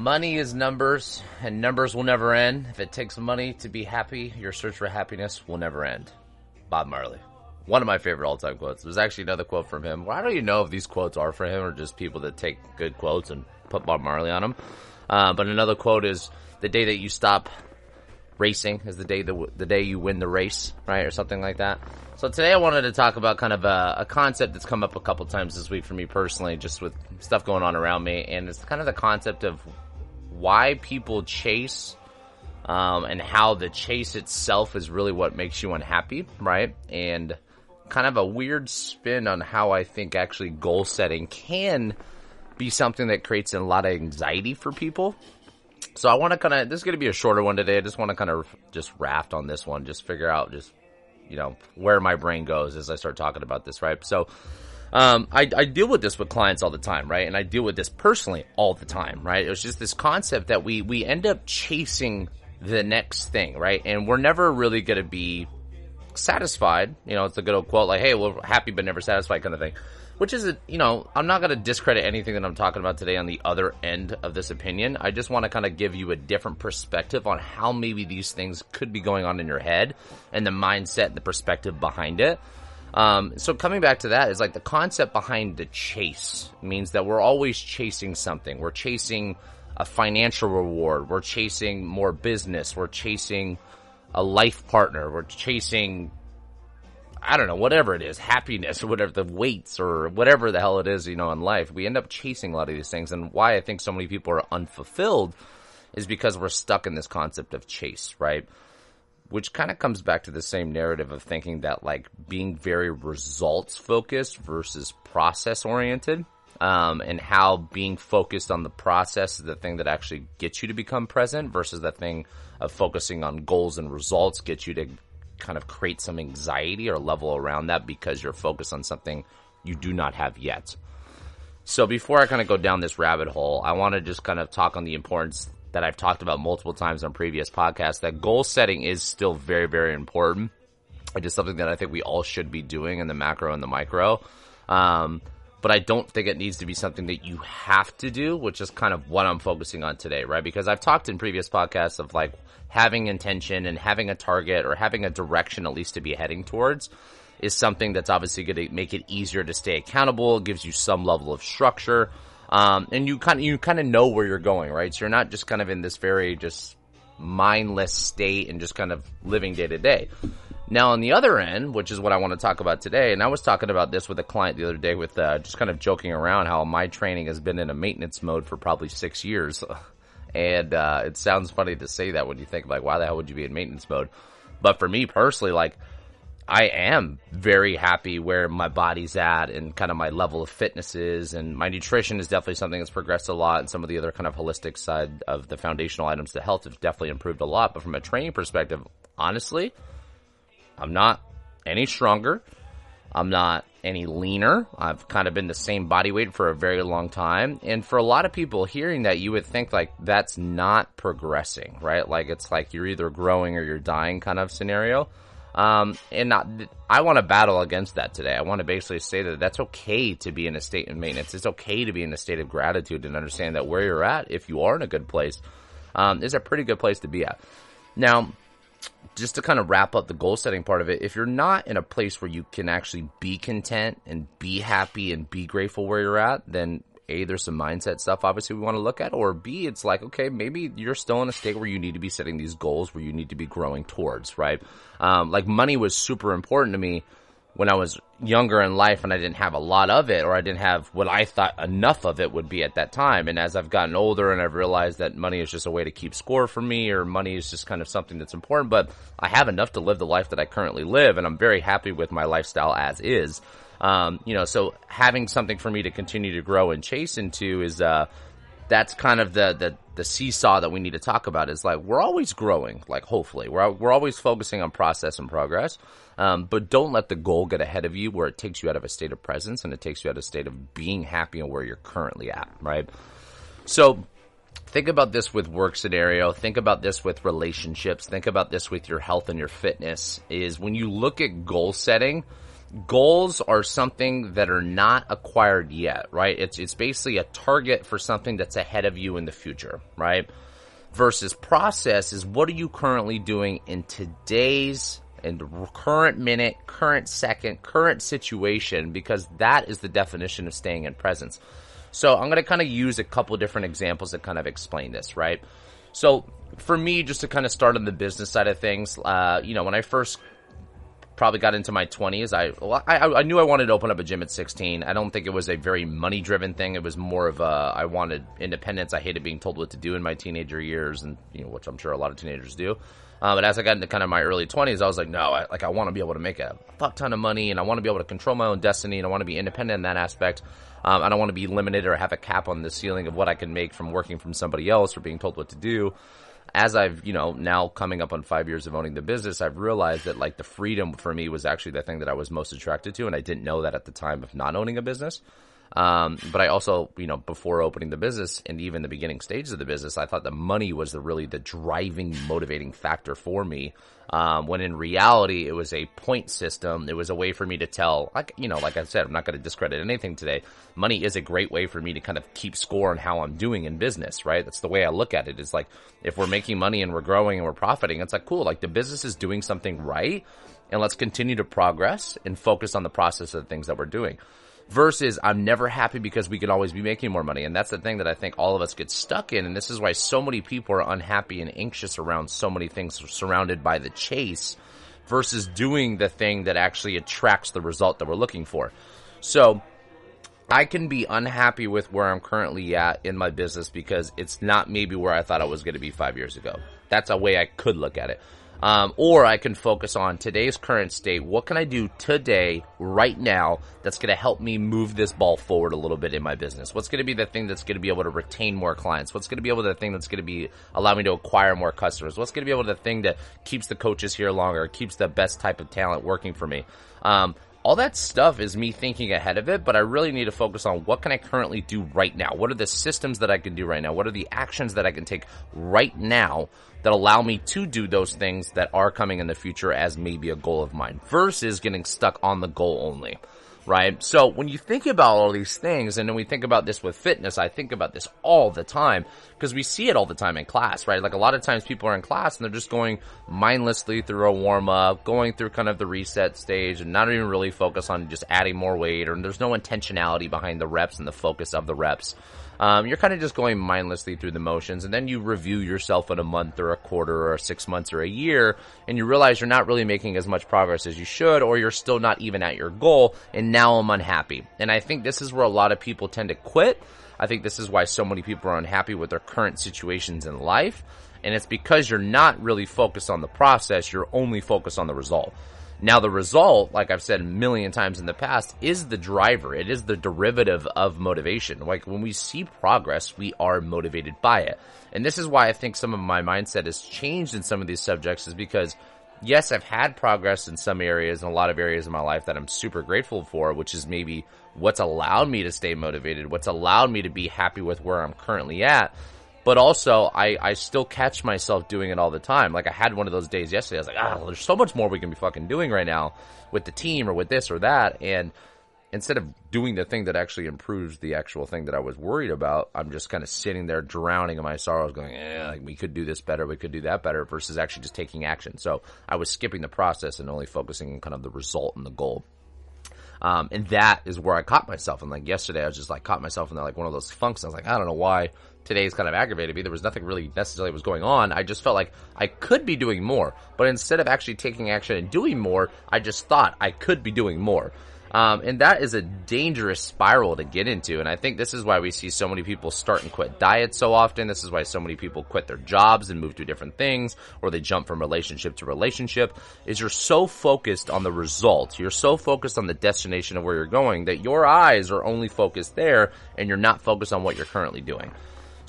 Money is numbers, and numbers will never end. If it takes money to be happy, your search for happiness will never end. Bob Marley. One of my favorite all time quotes. There's actually another quote from him. Well, I don't even know if these quotes are for him or just people that take good quotes and put Bob Marley on them. Uh, but another quote is the day that you stop racing is the day the, the day you win the race, right? Or something like that. So today I wanted to talk about kind of a, a, concept that's come up a couple times this week for me personally, just with stuff going on around me, and it's kind of the concept of why people chase, um, and how the chase itself is really what makes you unhappy, right? And kind of a weird spin on how I think actually goal setting can be something that creates a lot of anxiety for people. So I want to kind of, this is going to be a shorter one today. I just want to kind of just raft on this one, just figure out just you know, where my brain goes as I start talking about this, right? So, um, I, I deal with this with clients all the time, right? And I deal with this personally all the time, right? It was just this concept that we, we end up chasing the next thing, right? And we're never really going to be satisfied. You know, it's a good old quote like, hey, we're happy but never satisfied kind of thing which is, a, you know, I'm not going to discredit anything that I'm talking about today on the other end of this opinion. I just want to kind of give you a different perspective on how maybe these things could be going on in your head and the mindset and the perspective behind it. Um, so coming back to that is like the concept behind the chase means that we're always chasing something. We're chasing a financial reward. We're chasing more business. We're chasing a life partner. We're chasing I don't know, whatever it is, happiness or whatever the weights or whatever the hell it is, you know, in life, we end up chasing a lot of these things. And why I think so many people are unfulfilled is because we're stuck in this concept of chase, right? Which kind of comes back to the same narrative of thinking that like being very results focused versus process oriented. Um, and how being focused on the process is the thing that actually gets you to become present versus the thing of focusing on goals and results gets you to kind of create some anxiety or level around that because you're focused on something you do not have yet. So before I kind of go down this rabbit hole, I want to just kind of talk on the importance that I've talked about multiple times on previous podcasts that goal setting is still very, very important. It is something that I think we all should be doing in the macro and the micro. Um, but I don't think it needs to be something that you have to do, which is kind of what I'm focusing on today, right? Because I've talked in previous podcasts of like having intention and having a target or having a direction at least to be heading towards is something that's obviously going to make it easier to stay accountable. Gives you some level of structure. Um, and you kind of, you kind of know where you're going, right? So you're not just kind of in this very just mindless state and just kind of living day to day. Now, on the other end, which is what I want to talk about today, and I was talking about this with a client the other day with uh, just kind of joking around how my training has been in a maintenance mode for probably six years. and uh, it sounds funny to say that when you think like, why the hell would you be in maintenance mode? But for me personally, like, I am very happy where my body's at and kind of my level of fitness is, and my nutrition is definitely something that's progressed a lot. And some of the other kind of holistic side of the foundational items to health have definitely improved a lot. But from a training perspective, honestly, I'm not any stronger. I'm not any leaner. I've kind of been the same body weight for a very long time. And for a lot of people hearing that, you would think like that's not progressing, right? Like it's like you're either growing or you're dying kind of scenario. Um, and not, I want to battle against that today. I want to basically say that that's okay to be in a state of maintenance. It's okay to be in a state of gratitude and understand that where you're at, if you are in a good place, um, is a pretty good place to be at. Now, just to kind of wrap up the goal setting part of it, if you're not in a place where you can actually be content and be happy and be grateful where you're at, then a, there's some mindset stuff obviously we want to look at, or B, it's like, okay, maybe you're still in a state where you need to be setting these goals where you need to be growing towards, right? Um, like money was super important to me when I was younger in life and I didn't have a lot of it or I didn't have what I thought enough of it would be at that time. And as I've gotten older and I've realized that money is just a way to keep score for me or money is just kind of something that's important, but I have enough to live the life that I currently live and I'm very happy with my lifestyle as is. Um, you know, so having something for me to continue to grow and chase into is, uh, that's kind of the, the, the seesaw that we need to talk about is like, we're always growing, like hopefully we're, we're always focusing on process and progress. Um, but don't let the goal get ahead of you where it takes you out of a state of presence and it takes you out of a state of being happy and where you're currently at, right? So think about this with work scenario. Think about this with relationships. Think about this with your health and your fitness is when you look at goal setting, goals are something that are not acquired yet, right? It's it's basically a target for something that's ahead of you in the future, right? Versus process is what are you currently doing in today's and current minute, current second, current situation because that is the definition of staying in presence. So I'm going to kind of use a couple different examples that kind of explain this, right? So for me, just to kind of start on the business side of things, uh, you know, when I first probably got into my 20s. I, I, I knew I wanted to open up a gym at 16. I don't think it was a very money driven thing. It was more of a I wanted independence. I hated being told what to do in my teenager years, and you know, which I'm sure a lot of teenagers do. Uh, but as I got into kind of my early 20s, I was like, no, I, like I want to be able to make a fuck ton of money, and I want to be able to control my own destiny, and I want to be independent in that aspect. Um, I don't want to be limited or have a cap on the ceiling of what I can make from working from somebody else or being told what to do as I've, you know, now coming up on five years of owning the business, I've realized that like the freedom for me was actually the thing that I was most attracted to. And I didn't know that at the time of not owning a business. Um, but I also, you know, before opening the business and even the beginning stages of the business, I thought the money was the really the driving, motivating factor for me. Um, when in reality, it was a point system. It was a way for me to tell, like, you know, like I said, I'm not going to discredit anything today. Money is a great way for me to kind of keep score on how I'm doing in business, right? That's the way I look at it. it is like, if we're making money and we're growing and we're profiting, it's like, cool, like the business is doing something right. And let's continue to progress and focus on the process of the things that we're doing versus I'm never happy because we can always be making more money. And that's the thing that I think all of us get stuck in. And this is why so many people are unhappy and anxious around so many things surrounded by the chase versus doing the thing that actually attracts the result that we're looking for. So I can be unhappy with where I'm currently at in my business because it's not maybe where I thought I was going to be five years ago. That's a way I could look at it. Um, or I can focus on today's current state. What can I do today, right now, that's going to help me move this ball forward a little bit in my business? What's going to be the thing that's going to be able to retain more clients? What's going to be able to the thing that's going to be allow me to acquire more customers? What's going to be able to the thing that keeps the coaches here longer, keeps the best type of talent working for me? Um, all that stuff is me thinking ahead of it, but I really need to focus on what can I currently do right now? What are the systems that I can do right now? What are the actions that I can take right now that allow me to do those things that are coming in the future as maybe a goal of mine versus getting stuck on the goal only? Right? So when you think about all these things, and then we think about this with fitness, I think about this all the time because we see it all the time in class, right? Like a lot of times people are in class and they're just going mindlessly through a warm up, going through kind of the reset stage and not even really focus on just adding more weight or there's no intentionality behind the reps and the focus of the reps. Um, you're kind of just going mindlessly through the motions, and then you review yourself in a month or a quarter or six months or a year, and you realize you're not really making as much progress as you should, or you're still not even at your goal, and now I'm unhappy. And I think this is where a lot of people tend to quit. I think this is why so many people are unhappy with their current situations in life. And it's because you're not really focused on the process, you're only focused on the result. Now the result, like I've said a million times in the past, is the driver. It is the derivative of motivation. Like when we see progress, we are motivated by it. And this is why I think some of my mindset has changed in some of these subjects is because yes, I've had progress in some areas and a lot of areas of my life that I'm super grateful for, which is maybe what's allowed me to stay motivated, what's allowed me to be happy with where I'm currently at. But also, I, I still catch myself doing it all the time. Like I had one of those days yesterday. I was like, ah, there's so much more we can be fucking doing right now with the team or with this or that. And instead of doing the thing that actually improves the actual thing that I was worried about, I'm just kind of sitting there drowning in my sorrows going, eh, like we could do this better. We could do that better versus actually just taking action. So I was skipping the process and only focusing on kind of the result and the goal. Um, and that is where I caught myself. And like yesterday, I was just like caught myself in like one of those funks. I was like, I don't know why today's kind of aggravated me. There was nothing really necessarily was going on. I just felt like I could be doing more, but instead of actually taking action and doing more, I just thought I could be doing more. Um, and that is a dangerous spiral to get into. And I think this is why we see so many people start and quit diets so often. This is why so many people quit their jobs and move to different things, or they jump from relationship to relationship. Is you're so focused on the result, you're so focused on the destination of where you're going that your eyes are only focused there, and you're not focused on what you're currently doing.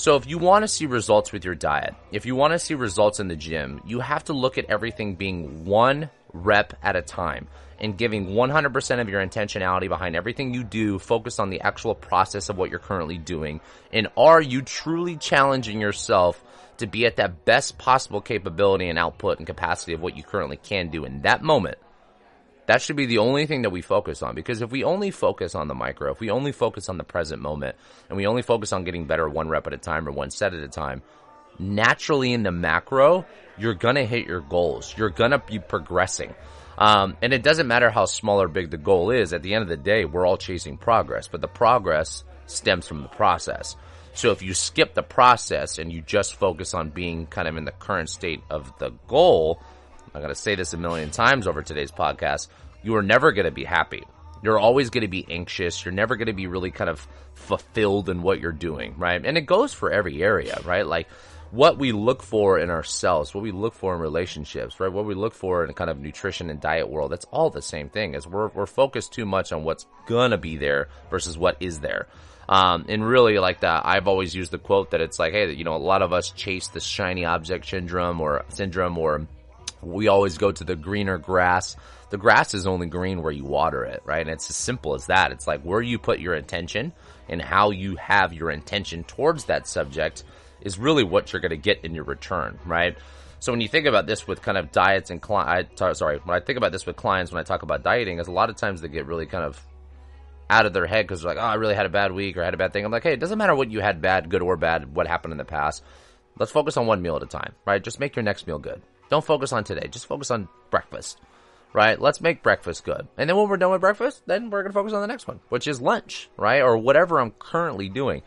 So if you want to see results with your diet, if you want to see results in the gym, you have to look at everything being one rep at a time and giving 100% of your intentionality behind everything you do, focus on the actual process of what you're currently doing. And are you truly challenging yourself to be at that best possible capability and output and capacity of what you currently can do in that moment? That should be the only thing that we focus on because if we only focus on the micro, if we only focus on the present moment and we only focus on getting better one rep at a time or one set at a time, naturally in the macro, you're going to hit your goals. You're going to be progressing. Um, and it doesn't matter how small or big the goal is. At the end of the day, we're all chasing progress, but the progress stems from the process. So if you skip the process and you just focus on being kind of in the current state of the goal, I'm going to say this a million times over today's podcast, you are never going to be happy. You're always going to be anxious. You're never going to be really kind of fulfilled in what you're doing, right? And it goes for every area, right? Like what we look for in ourselves, what we look for in relationships, right? What we look for in kind of nutrition and diet world, that's all the same thing. Is we're we're focused too much on what's gonna be there versus what is there. Um, and really like that, I've always used the quote that it's like, hey, you know, a lot of us chase the shiny object syndrome or syndrome, or we always go to the greener grass. The grass is only green where you water it, right? And it's as simple as that. It's like where you put your attention and how you have your intention towards that subject is really what you're going to get in your return, right? So when you think about this with kind of diets and clients, sorry, when I think about this with clients, when I talk about dieting, is a lot of times they get really kind of out of their head because they're like, oh, I really had a bad week or I had a bad thing. I'm like, hey, it doesn't matter what you had bad, good or bad, what happened in the past. Let's focus on one meal at a time, right? Just make your next meal good. Don't focus on today. Just focus on breakfast, right? Let's make breakfast good. And then when we're done with breakfast, then we're going to focus on the next one, which is lunch, right? Or whatever I'm currently doing.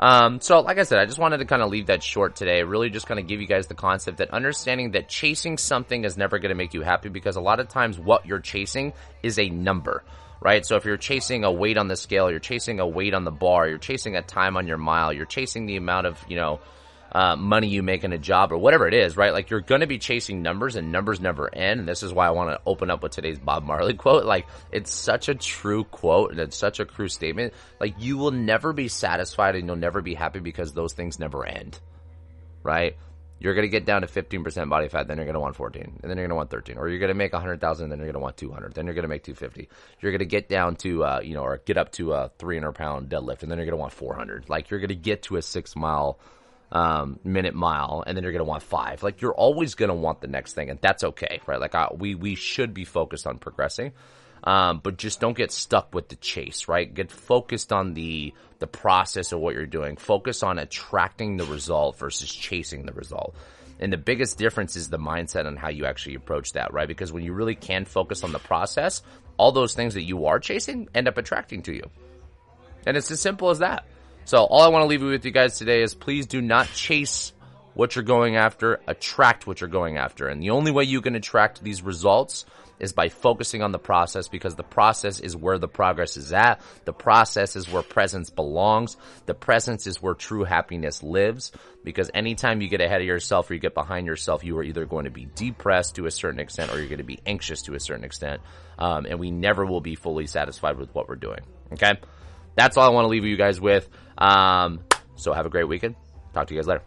Um, so, like I said, I just wanted to kind of leave that short today. Really, just kind of give you guys the concept that understanding that chasing something is never going to make you happy because a lot of times what you're chasing is a number right? So if you're chasing a weight on the scale, you're chasing a weight on the bar, you're chasing a time on your mile, you're chasing the amount of, you know, uh, money you make in a job or whatever it is, right? Like you're going to be chasing numbers and numbers never end. And this is why I want to open up with today's Bob Marley quote. Like it's such a true quote and it's such a true statement. Like you will never be satisfied and you'll never be happy because those things never end, right? You're going to get down to 15% body fat, then you're going to want 14, and then you're going to want 13, or you're going to make 100,000, then you're going to want 200, then you're going to make 250. You're going to get down to, uh, you know, or get up to a 300 pound deadlift, and then you're going to want 400. Like you're going to get to a six mile um, minute mile, and then you're going to want five. Like you're always going to want the next thing, and that's okay, right? Like I, we we should be focused on progressing, um, but just don't get stuck with the chase, right? Get focused on the the process of what you're doing. Focus on attracting the result versus chasing the result. And the biggest difference is the mindset on how you actually approach that, right? Because when you really can focus on the process, all those things that you are chasing end up attracting to you. And it's as simple as that. So all I want to leave you with you guys today is please do not chase what you're going after, attract what you're going after. And the only way you can attract these results is by focusing on the process because the process is where the progress is at. The process is where presence belongs. The presence is where true happiness lives because anytime you get ahead of yourself or you get behind yourself, you are either going to be depressed to a certain extent or you're going to be anxious to a certain extent. Um, and we never will be fully satisfied with what we're doing. Okay that's all I want to leave you guys with. Um, so have a great weekend. Talk to you guys later.